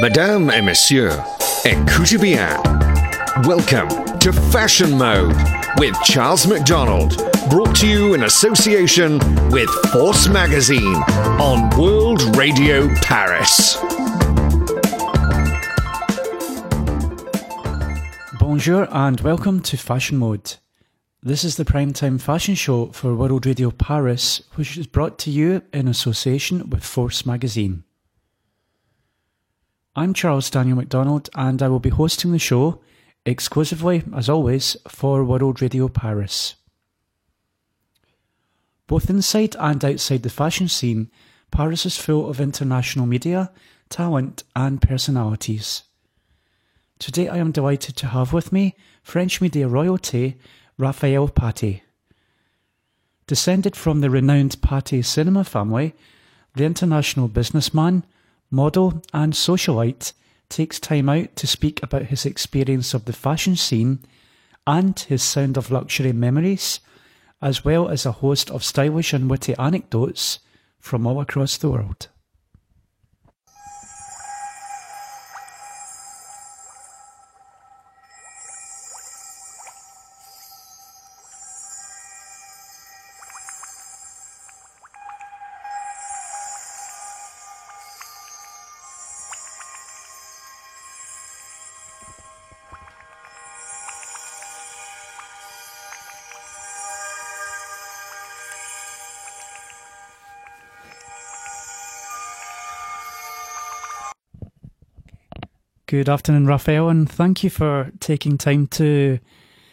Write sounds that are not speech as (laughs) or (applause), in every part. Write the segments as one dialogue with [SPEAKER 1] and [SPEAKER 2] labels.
[SPEAKER 1] Mesdames et Monsieur, écoutez bien. Welcome to Fashion Mode with Charles McDonald, brought to you in association with Force Magazine on World Radio Paris.
[SPEAKER 2] Bonjour and welcome to Fashion Mode. This is the primetime fashion show for World Radio Paris, which is brought to you in association with Force Magazine. I'm Charles Daniel McDonald, and I will be hosting the show exclusively, as always, for World Radio Paris. Both inside and outside the fashion scene, Paris is full of international media, talent, and personalities. Today I am delighted to have with me French media royalty Raphael Pathé. Descended from the renowned Pathé cinema family, the international businessman, model, and socialite takes time out to speak about his experience of the fashion scene and his sound of luxury memories, as well as a host of stylish and witty anecdotes from all across the world. Good afternoon, Raphael, and thank you for taking time to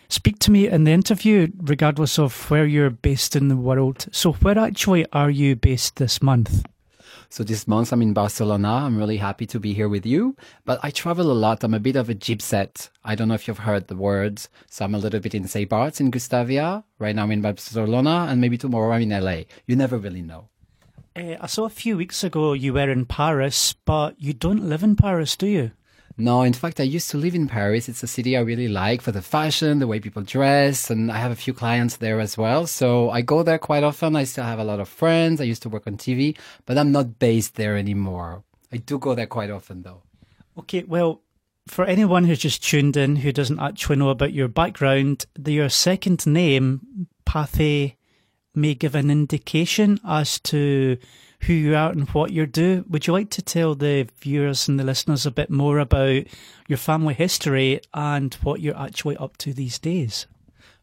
[SPEAKER 2] speak to me in the interview, regardless of where you're based in the world. So, where actually are you based this month?
[SPEAKER 3] So this month I'm in Barcelona. I'm really happy to be here with you. But I travel a lot. I'm a bit of a gypset. I don't know if you've heard the words. So I'm a little bit in St. Bart's in Gustavia. Right now I'm in Barcelona and maybe tomorrow I'm in LA. You never really know.
[SPEAKER 2] Uh, I saw a few weeks ago you were in Paris, but you don't live in Paris, do you?
[SPEAKER 3] No, in fact, I used to live in Paris. It's a city I really like for the fashion, the way people dress, and I have a few clients there as well. So I go there quite often. I still have a lot of friends. I used to work on TV, but I'm not based there anymore. I do go there quite often though.
[SPEAKER 2] Okay, well, for anyone who's just tuned in who doesn't actually know about your background, your second name, Pathé, may give an indication as to who you are and what you do. Would you like to tell the viewers and the listeners a bit more about your family history and what you're actually up to these days?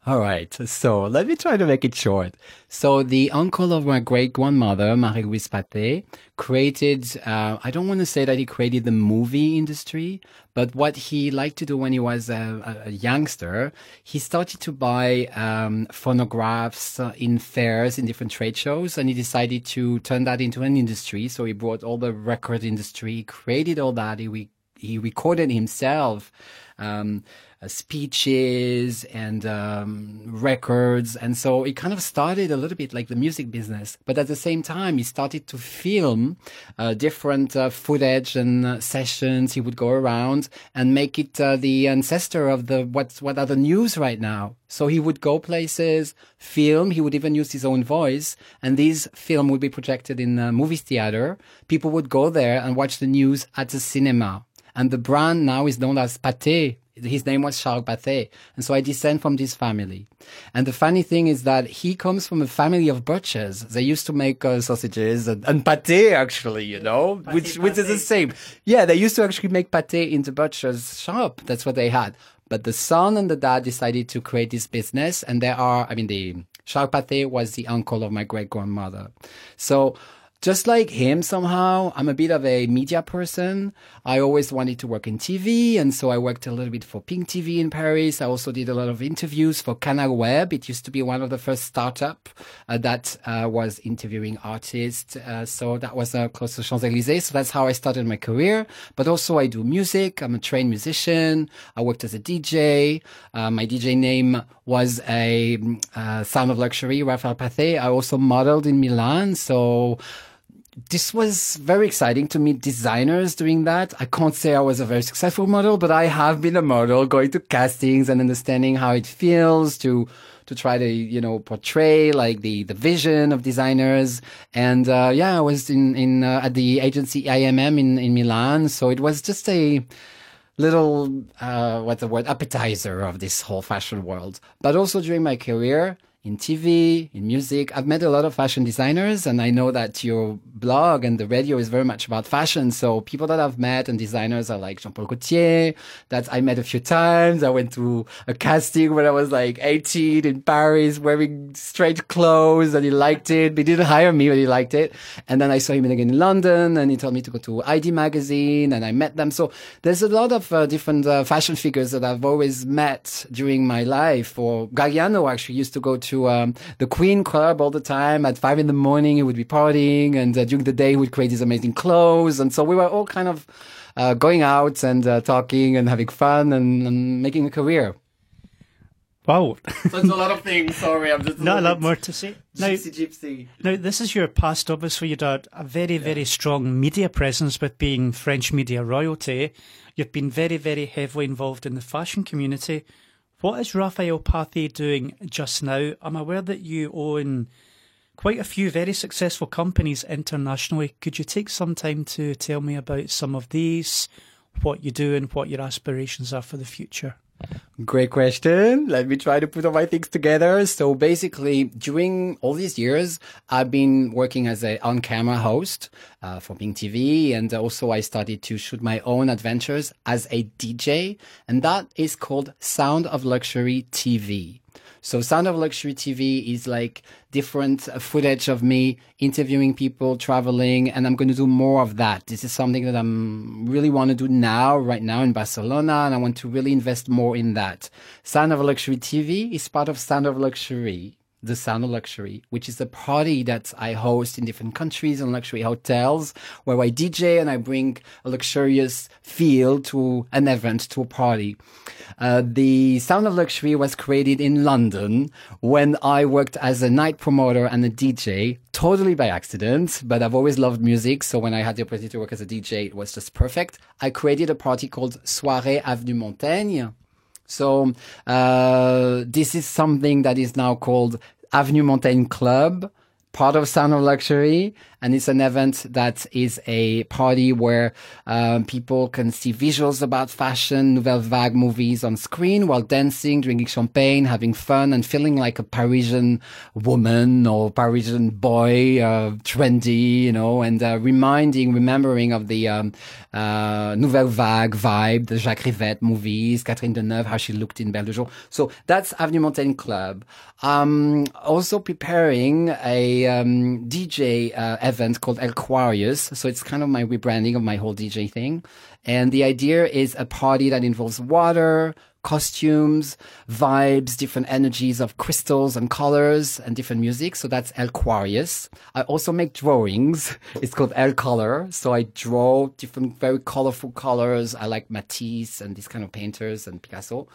[SPEAKER 3] All right. So let me try to make it short. So the uncle of my great grandmother, Marie-Louise Pathé, created, uh, I don't want to say that he created the movie industry, but what he liked to do when he was a, a youngster, he started to buy um, phonographs in fairs, in different trade shows, and he decided to turn that into an industry. So he brought all the record industry, created all that. He, he recorded himself. Um, speeches and um, records. And so it kind of started a little bit like the music business. But at the same time, he started to film uh, different uh, footage and uh, sessions. He would go around and make it uh, the ancestor of the what's what are the news right now. So he would go places, film. He would even use his own voice, and these film would be projected in a movie theater. People would go there and watch the news at the cinema. And the brand now is known as Pathé his name was Charles Pathé. And so I descend from this family. And the funny thing is that he comes from a family of butchers. They used to make uh, sausages and, and pâté, actually, you know, pâté, which, pâté. which is the same. Yeah, they used to actually make pâté in the butcher's shop. That's what they had. But the son and the dad decided to create this business. And there are, I mean, the Charles Pathé was the uncle of my great grandmother. So, just like him somehow, I'm a bit of a media person. I always wanted to work in TV. And so I worked a little bit for Pink TV in Paris. I also did a lot of interviews for Canal Web. It used to be one of the first startup uh, that uh, was interviewing artists. Uh, so that was uh, close to Champs-Élysées. So that's how I started my career. But also I do music. I'm a trained musician. I worked as a DJ. Uh, my DJ name was a uh, Sound of Luxury, Raphael Pathé. I also modeled in Milan. So this was very exciting to meet designers doing that. I can't say I was a very successful model, but I have been a model going to castings and understanding how it feels to to try to, you know, portray like the, the vision of designers. And, uh, yeah, I was in, in, uh, at the agency IMM in, in Milan. So it was just a, little uh, the word appetizer of this whole fashion world. But also during my career, in TV, in music. I've met a lot of fashion designers, and I know that your blog and the radio is very much about fashion. So people that I've met and designers are like Jean-Paul Gaultier, that I met a few times. I went to a casting when I was like 18 in Paris, wearing straight clothes, and he liked it. He didn't hire me, but he liked it. And then I saw him again in London, and he told me to go to ID magazine, and I met them. So there's a lot of uh, different uh, fashion figures that I've always met during my life. Or Galliano actually used to go to um, the Queen Club all the time. At five in the morning, he would be partying, and uh, during the day, he would create these amazing clothes. And so we were all kind of uh, going out and uh, talking and having fun and, and, making a career.
[SPEAKER 2] Wow. (laughs)
[SPEAKER 3] so it's a lot of things. Sorry, I'm just
[SPEAKER 2] a not a lot more to say.
[SPEAKER 3] Now, gypsy, gypsy.
[SPEAKER 2] Now, this is your past. Obviously, You've had a very, yeah. very strong media presence with being French media royalty. You've been very, very heavily involved in the fashion community. What is Raphael Pathé doing just now? I'm aware that you own quite a few very successful companies internationally. Could you take some time to tell me about some of these, what you do, and what your aspirations are for the future?
[SPEAKER 3] Great question. Let me try to put all my things together. So basically, during all these years, I've been working as a on-camera host uh, for Pink TV, and also I started to shoot my own adventures as a DJ, and that is called Sound of Luxury TV. So Sound of Luxury TV is like different footage of me interviewing people, traveling, and I'm going to do more of that. This is something that I'm really want to do now, right now in Barcelona, and I want to really invest more in that. Sound of Luxury TV is part of Sound of Luxury the Sound of Luxury, which is a party that I host in different countries and luxury hotels where I DJ and I bring a luxurious feel to an event, to a party. Uh, the Sound of Luxury was created in London when I worked as a night promoter and a DJ, totally by accident, but I've always loved music. So when I had the opportunity to work as a DJ, it was just perfect. I created a party called Soirée Avenue Montaigne so uh, this is something that is now called Avenue Montaigne Club, part of Sound of Luxury and it's an event that is a party where um, people can see visuals about fashion, Nouvelle Vague movies on screen while dancing, drinking champagne, having fun, and feeling like a Parisian woman or Parisian boy, uh, trendy, you know, and uh, reminding, remembering of the um, uh, Nouvelle Vague vibe, the Jacques Rivette movies, Catherine Deneuve, how she looked in Belle de Jour. So that's Avenue Montaigne Club. Um, also preparing a um, DJ event uh, event called Aquarius. So it's kind of my rebranding of my whole DJ thing. And the idea is a party that involves water, costumes, vibes, different energies of crystals and colors and different music. So that's Aquarius. I also make drawings. (laughs) It's called El Color. So I draw different very colorful colors. I like Matisse and these kind of painters and Picasso.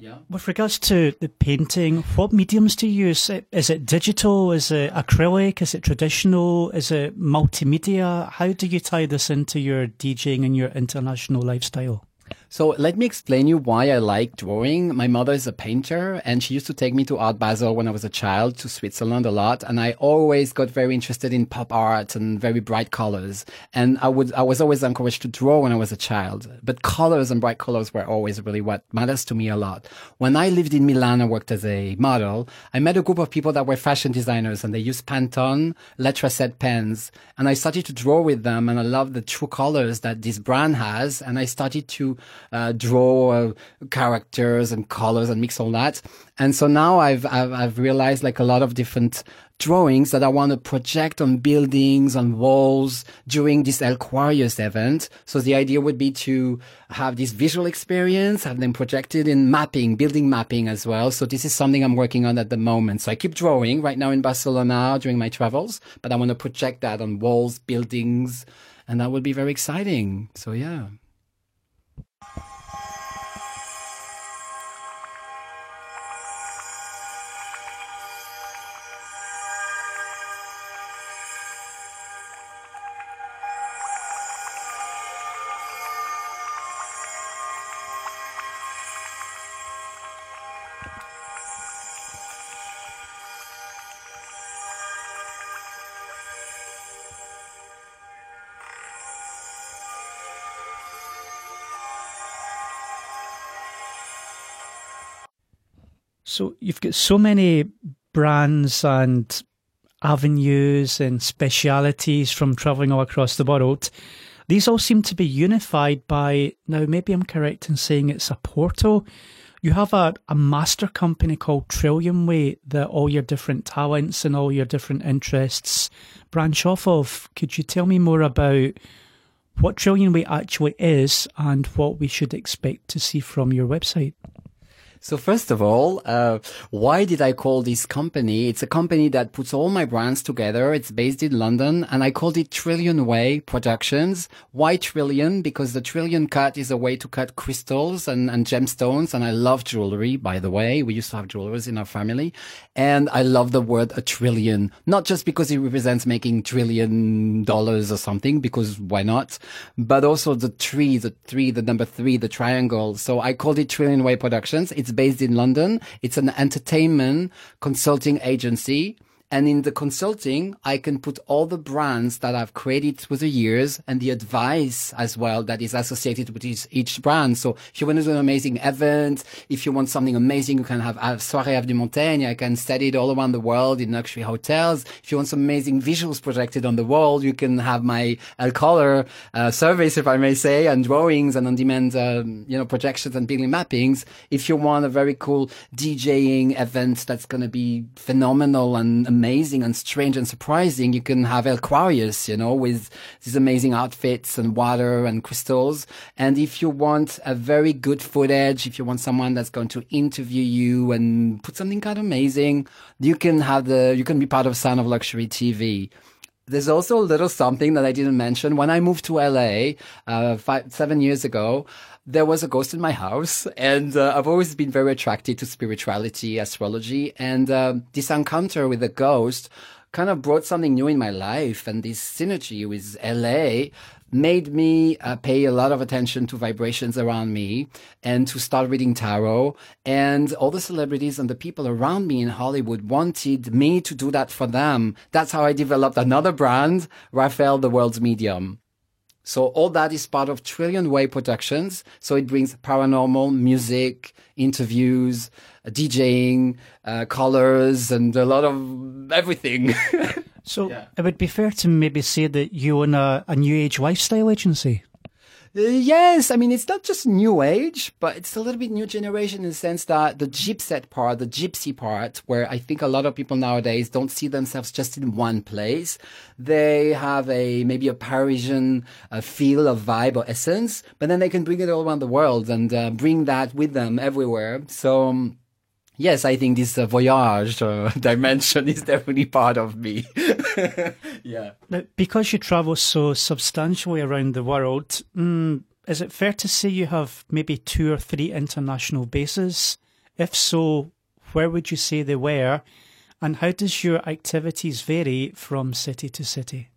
[SPEAKER 2] Yeah. With regards to the painting, what mediums do you use? Is it digital? Is it acrylic? Is it traditional? Is it multimedia? How do you tie this into your DJing and your international lifestyle?
[SPEAKER 3] So let me explain you why I like drawing. My mother is a painter and she used to take me to Art Basel when I was a child to Switzerland a lot. And I always got very interested in pop art and very bright colors. And I would, I was always encouraged to draw when I was a child, but colors and bright colors were always really what matters to me a lot. When I lived in Milan and worked as a model, I met a group of people that were fashion designers and they used Pantone Letraset pens. And I started to draw with them and I loved the true colors that this brand has. And I started to uh, draw uh, characters and colors and mix all that. And so now I've, I've, I've realized like a lot of different drawings that I want to project on buildings, on walls during this Aquarius event. So the idea would be to have this visual experience, have them projected in mapping, building mapping as well. So this is something I'm working on at the moment. So I keep drawing right now in Barcelona during my travels, but I want to project that on walls, buildings, and that would be very exciting. So yeah you
[SPEAKER 2] So you've got so many brands and avenues and specialities from traveling all across the world. These all seem to be unified by now, maybe I'm correct in saying it's a portal. You have a, a master company called Trillium Way that all your different talents and all your different interests branch off of. Could you tell me more about what Trillium Way actually is and what we should expect to see from your website?
[SPEAKER 3] So first of all, uh, why did I call this company? It's a company that puts all my brands together. It's based in London and I called it Trillion Way Productions. Why Trillion? Because the Trillion cut is a way to cut crystals and, and gemstones. And I love jewelry, by the way. We used to have jewelers in our family. And I love the word a trillion, not just because it represents making trillion dollars or something, because why not? But also the three, the three, the number three, the triangle. So I called it Trillion Way Productions. It's based in London. It's an entertainment consulting agency. And in the consulting, I can put all the brands that I've created through the years and the advice as well that is associated with each, each brand. So if you want to do an amazing event, if you want something amazing, you can have a Soirée Avenue Montaigne. I can study it all around the world in luxury hotels. If you want some amazing visuals projected on the wall, you can have my El Color uh, service, if I may say, and drawings and on-demand, um, you know, projections and building mappings. If you want a very cool DJing event that's going to be phenomenal and amazing, amazing and strange and surprising. You can have Aquarius, you know, with these amazing outfits and water and crystals. And if you want a very good footage, if you want someone that's going to interview you and put something kind of amazing, you can have the, you can be part of Sound of Luxury TV there's also a little something that I didn't mention. When I moved to LA uh, five, seven years ago, there was a ghost in my house, and uh, I've always been very attracted to spirituality, astrology, and uh, this encounter with the ghost kind of brought something new in my life. And this synergy with LA made me uh, pay a lot of attention to vibrations around me and to start reading tarot. And all the celebrities and the people around me in Hollywood wanted me to do that for them. That's how I developed another brand, Raphael, the world's medium. So all that is part of Trillion Way Productions. So it brings paranormal music, interviews, uh, DJing, uh, colors, and a lot of everything. (laughs)
[SPEAKER 2] so yeah. it would be fair to maybe say that you own a, a new age lifestyle agency.
[SPEAKER 3] Uh, yes, I mean, it's not just new age, but it's a little bit new generation in the sense that the gypset part, the gypsy part, where I think a lot of people nowadays don't see themselves just in one place. They have a, maybe a Parisian uh, feel of vibe or essence, but then they can bring it all around the world and uh, bring that with them everywhere. So, um, yes, I think this uh, voyage uh, (laughs) dimension is definitely part of me. (laughs) yeah.
[SPEAKER 2] Now, because you travel so substantially around the world, mm, is it fair to say you have maybe two or three international bases? If so, where would you say they were? And how does your activities vary from city to city?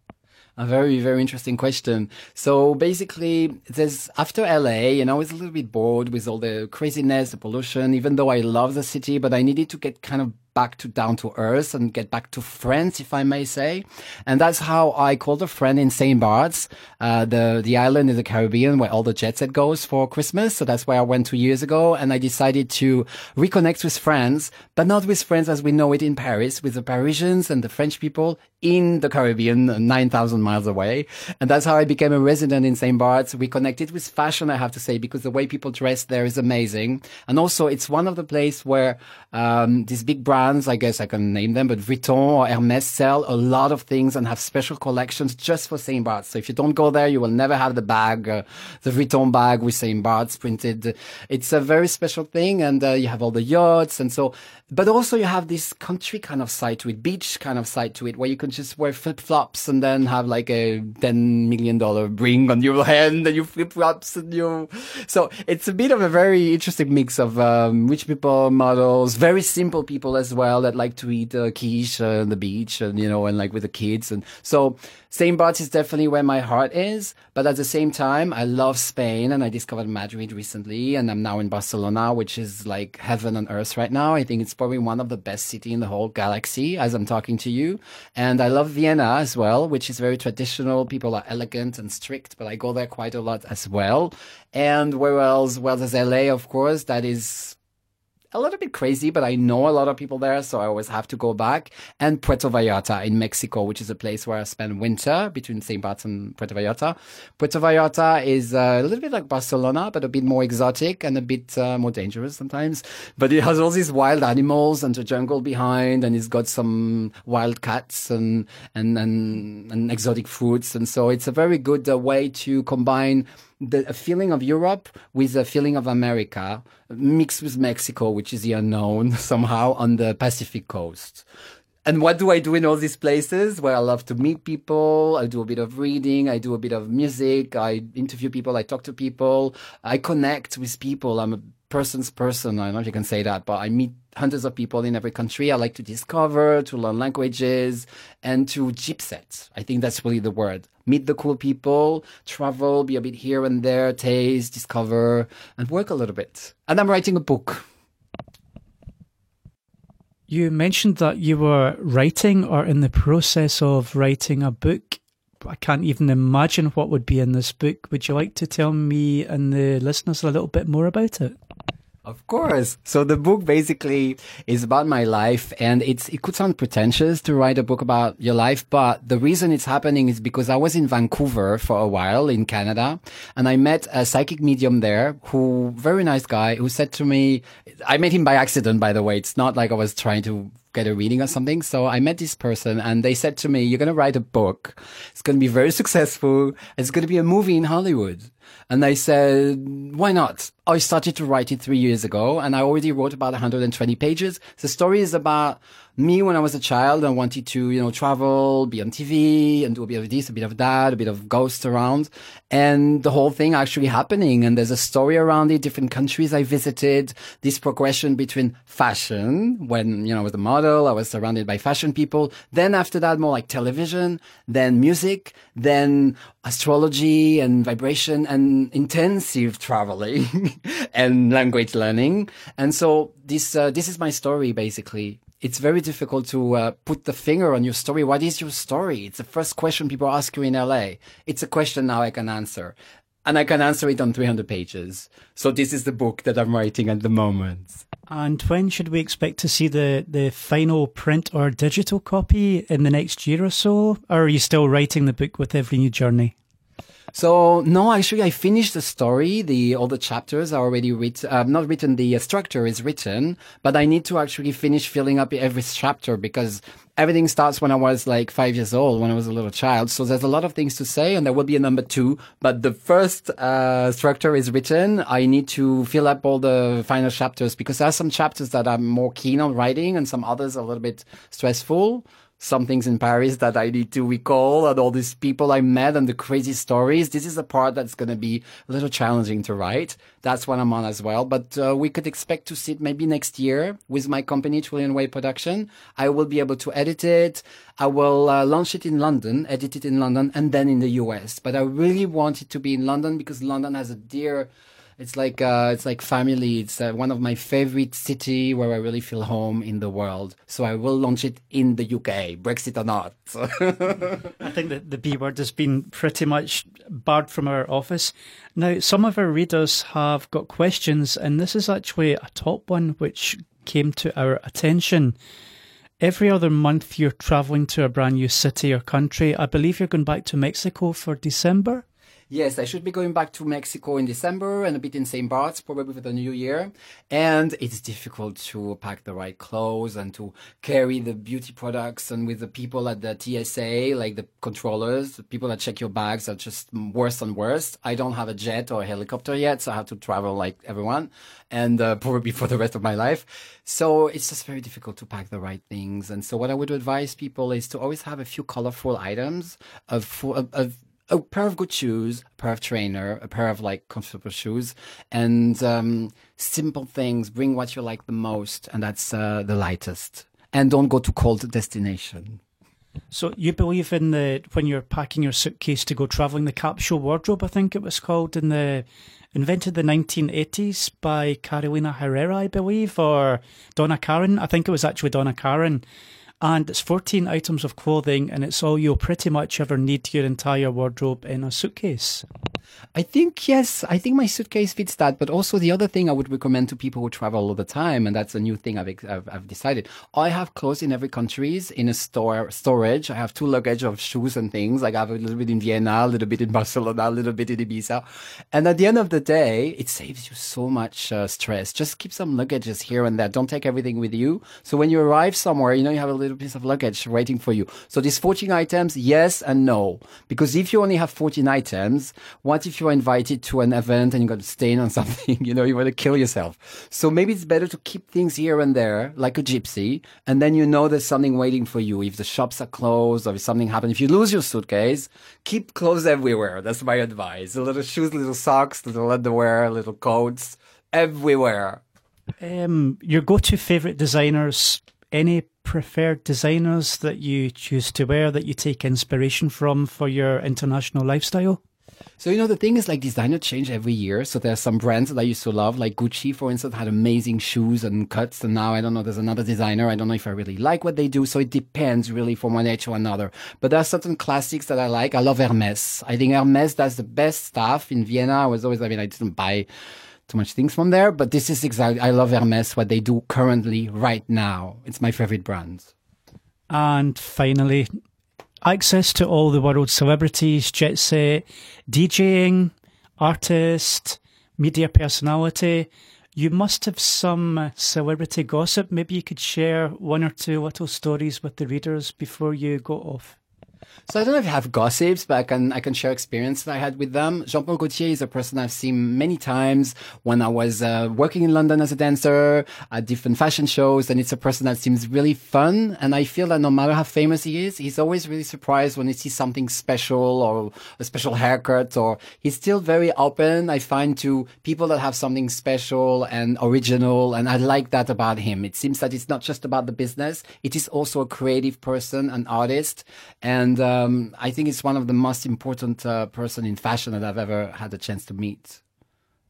[SPEAKER 3] A very, very interesting question. So basically, there's after LA, and I was a little bit bored with all the craziness, the pollution, even though I love the city, but I needed to get kind of back to down to earth and get back to friends, if I may say. And that's how I called a friend in St. Bart's, uh, the, the island in the Caribbean where all the jet set goes for Christmas. So that's where I went two years ago. And I decided to reconnect with friends, but not with friends as we know it in Paris, with the Parisians and the French people in the Caribbean, 9,000 miles away. And that's how I became a resident in St. Bart's. We connected with fashion, I have to say, because the way people dress there is amazing. And also it's one of the places where, um, these big brands brands, I guess I can name them, but Vuitton or Hermes sell a lot of things and have special collections just for Saint Barts. So if you don't go there, you will never have the bag, uh, the Vuitton bag with Saint Barts printed. It's a very special thing. And uh, you have all the yachts. And so, but also you have this country kind of side to it, beach kind of side to it, where you can just wear flip flops and then have like a $10 million ring on your (laughs) hand and you flip flops and you, so it's a bit of a very interesting mix of, um, rich people, models, very simple people as well that like to eat uh, quiche on the beach and, you know, and like with the kids. And so St. Barts is definitely where my heart is. But at the same time, I love Spain and I discovered Madrid recently and I'm now in Barcelona, which is like heaven on earth right now. I think it's probably one of the best city in the whole galaxy as I'm talking to you. And I love Vienna as well, which is very traditional. People are elegant and strict, but I go there quite a lot as well. And where else? Well, there's LA, of course. That is a little bit crazy, but I know a lot of people there, so I always have to go back. And Puerto Vallarta in Mexico, which is a place where I spend winter between St. Bart's and Puerto Vallarta. Puerto Vallarta is uh, a little bit like Barcelona, but a bit more exotic and a bit uh, more dangerous sometimes. But it has all these wild animals and the jungle behind, and it's got some wild cats and and and, and exotic fruits, and so it's a very good uh, way to combine the feeling of Europe with a feeling of America mixed with Mexico, which is the unknown (laughs) somehow on the Pacific coast. And what do I do in all these places? Well, I love to meet people. I do a bit of reading. I do a bit of music. I interview people. I talk to people. I connect with people. I'm a person's person. I don't know if you can say that, but I meet hundreds of people in every country. I like to discover, to learn languages, and to gypset. I think that's really the word. Meet the cool people, travel, be a bit here and there, taste, discover, and work a little bit. And I'm writing a book.
[SPEAKER 2] You mentioned that you were writing or in the process of writing a book. I can't even imagine what would be in this book. Would you like to tell me and the listeners a little bit more about it?
[SPEAKER 3] Of course. So the book basically is about my life and it's, it could sound pretentious to write a book about your life, but the reason it's happening is because I was in Vancouver for a while in Canada and I met a psychic medium there who, very nice guy who said to me, I met him by accident, by the way. It's not like I was trying to get a reading or something. So I met this person and they said to me, you're going to write a book. It's going to be very successful. It's going to be a movie in Hollywood. And I said, why not? I started to write it three years ago and I already wrote about 120 pages. The story is about me when I was a child I wanted to, you know, travel, be on TV and do a bit of this, a bit of that, a bit of ghost around and the whole thing actually happening. And there's a story around it, different countries I visited, this progression between fashion when, you know, I was a model, I was surrounded by fashion people. Then after that, more like television, then music, then astrology and vibration and intensive traveling (laughs) and language learning. And so this, uh, this is my story basically it's very difficult to uh, put the finger on your story. What is your story? It's the first question people ask you in LA. It's a question now I can answer. And I can answer it on 300 pages. So this is the book that I'm writing at the moment.
[SPEAKER 2] And when should we expect to see the, the final print or digital copy in the next year or so? Or are you still writing the book with every new journey?
[SPEAKER 3] So no, actually, I finished the story. The all the chapters are already written. Uh, not written. The uh, structure is written, but I need to actually finish filling up every chapter because everything starts when I was like five years old, when I was a little child. So there's a lot of things to say, and there will be a number two. But the first uh, structure is written. I need to fill up all the final chapters because there are some chapters that I'm more keen on writing, and some others a little bit stressful some things in Paris that I need to recall and all these people I met and the crazy stories. This is a part that's going to be a little challenging to write. That's what I'm on as well. But uh, we could expect to see it maybe next year with my company, Trillion Way Production. I will be able to edit it. I will uh, launch it in London, edit it in London, and then in the US. But I really want it to be in London because London has a dear it's like uh, it's like family. It's uh, one of my favorite city where I really feel home in the world. So I will launch it in the UK, Brexit or not. (laughs)
[SPEAKER 2] I think that the B word has been pretty much barred from our office. Now, some of our readers have got questions, and this is actually a top one which came to our attention. Every other month, you're traveling to a brand new city or country. I believe you're going back to Mexico for December.
[SPEAKER 3] Yes, I should be going back to Mexico in December and a bit in St. Bart's, probably for the new year. And it's difficult to pack the right clothes and to carry the beauty products and with the people at the TSA, like the controllers, the people that check your bags are just worse and worse. I don't have a jet or a helicopter yet, so I have to travel like everyone and uh, (laughs) probably for the rest of my life. So it's just very difficult to pack the right things. And so what I would advise people is to always have a few colorful items of, of, of a pair of good shoes, a pair of trainer, a pair of like comfortable shoes, and um, simple things. Bring what you like the most, and that's uh, the lightest. And don't go to cold destination.
[SPEAKER 2] So you believe in the when you're packing your suitcase to go traveling, the capsule wardrobe, I think it was called, in the invented the 1980s by Carolina Herrera, I believe, or Donna Karan. I think it was actually Donna Karan and it's 14 items of clothing and it's all you'll pretty much ever need to your entire wardrobe in a suitcase.
[SPEAKER 3] I think yes. I think my suitcase fits that. But also the other thing I would recommend to people who travel all the time, and that's a new thing I've I've, I've decided. I have clothes in every countries in a store storage. I have two luggage of shoes and things. Like I have a little bit in Vienna, a little bit in (laughs) Barcelona, a little bit in Ibiza. And at the end of the day, it saves you so much uh, stress. Just keep some luggages here and there. Don't take everything with you. So when you arrive somewhere, you know you have a little piece of luggage waiting for you. So these 14 items, yes and no. Because if you only have 14 items, what if you're invited to an event and you got to stain on (laughs) something? You know, you want to kill yourself. So maybe it's better to keep things here and there, like a gypsy, and then you know there's something waiting for you. If the shops are closed or if something happens, if you lose your suitcase, keep clothes everywhere. That's my advice. A little shoes, little socks, little underwear, little coats, everywhere.
[SPEAKER 2] Um, your go-to favorite designers? Any preferred designers that you choose to wear that you take inspiration from for your international lifestyle?
[SPEAKER 3] So, you know, the thing is like designers change every year. So there's some brands that I used to love, like Gucci, for instance, had amazing shoes and cuts. And now I don't know, there's another designer. I don't know if I really like what they do. So it depends really from one age to another. But there are certain classics that I like. I love Hermes. I think Hermes does the best stuff in Vienna. I was always, I mean, I didn't buy too much things from there, but this is exactly, I love Hermes, what they do currently right now. It's my favorite brand.
[SPEAKER 2] And finally, access to all the world's celebrities, jet set, DJing, artist, media personality. You must have some celebrity gossip. Maybe you could share one or two little stories with the readers before you go off.
[SPEAKER 3] So I don't know if I have gossips, but I can I can share experience that I had with them. Jean-Paul Gaultier is a person I've seen many times when I was uh, working in London as a dancer at different fashion shows, and it's a person that seems really fun. And I feel that no matter how famous he is, he's always really surprised when he sees something special or a special haircut, or he's still very open. I find to people that have something special and original, and I like that about him. It seems that it's not just about the business; it is also a creative person, an artist, and um, I think it's one of the most important uh, person in fashion that I've ever had a chance to meet.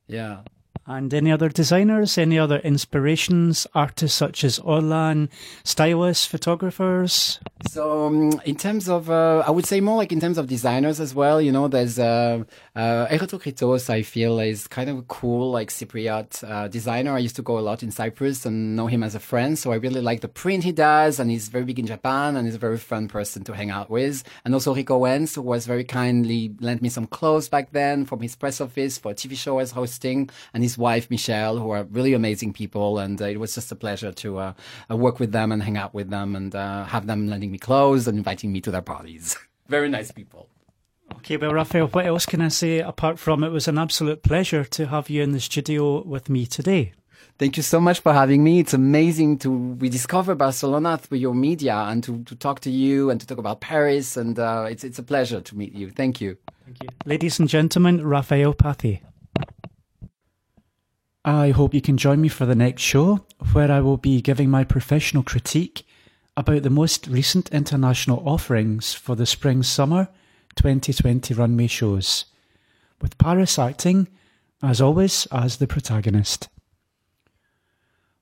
[SPEAKER 3] Yeah.
[SPEAKER 2] And any other designers, any other inspirations, artists such as Orlan, stylists, photographers?
[SPEAKER 3] So, um, in terms of, uh, I would say more like in terms of designers as well, you know, there's uh, uh, I feel, is kind of a cool, like Cypriot uh, designer. I used to go a lot in Cyprus and know him as a friend. So, I really like the print he does, and he's very big in Japan, and he's a very fun person to hang out with. And also Rick Owens, who was very kindly lent me some clothes back then from his press office for a TV show I was hosting, and he's wife Michelle, who are really amazing people, and uh, it was just a pleasure to uh, uh, work with them and hang out with them and uh, have them lending me clothes and inviting me to their parties. (laughs) Very nice people.
[SPEAKER 2] Okay, well, Raphael, what else can I say apart from it was an absolute pleasure to have you in the studio with me today?
[SPEAKER 3] Thank you so much for having me. It's amazing to rediscover Barcelona through your media and to, to talk to you and to talk about Paris. And uh, it's, it's a pleasure to meet you. Thank you.
[SPEAKER 2] Thank you. Ladies and gentlemen, Raphael Pathé. I hope you can join me for the next show, where I will be giving my professional critique about the most recent international offerings for the spring summer 2020 runway shows, with Paris acting, as always, as the protagonist.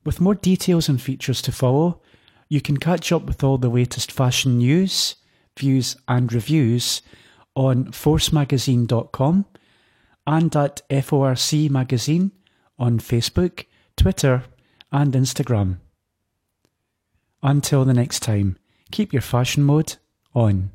[SPEAKER 2] With more details and features to follow, you can catch up with all the latest fashion news, views, and reviews on forcemagazine.com and at FORC Magazine on Facebook, Twitter, and Instagram. Until the next time, keep your fashion mode on.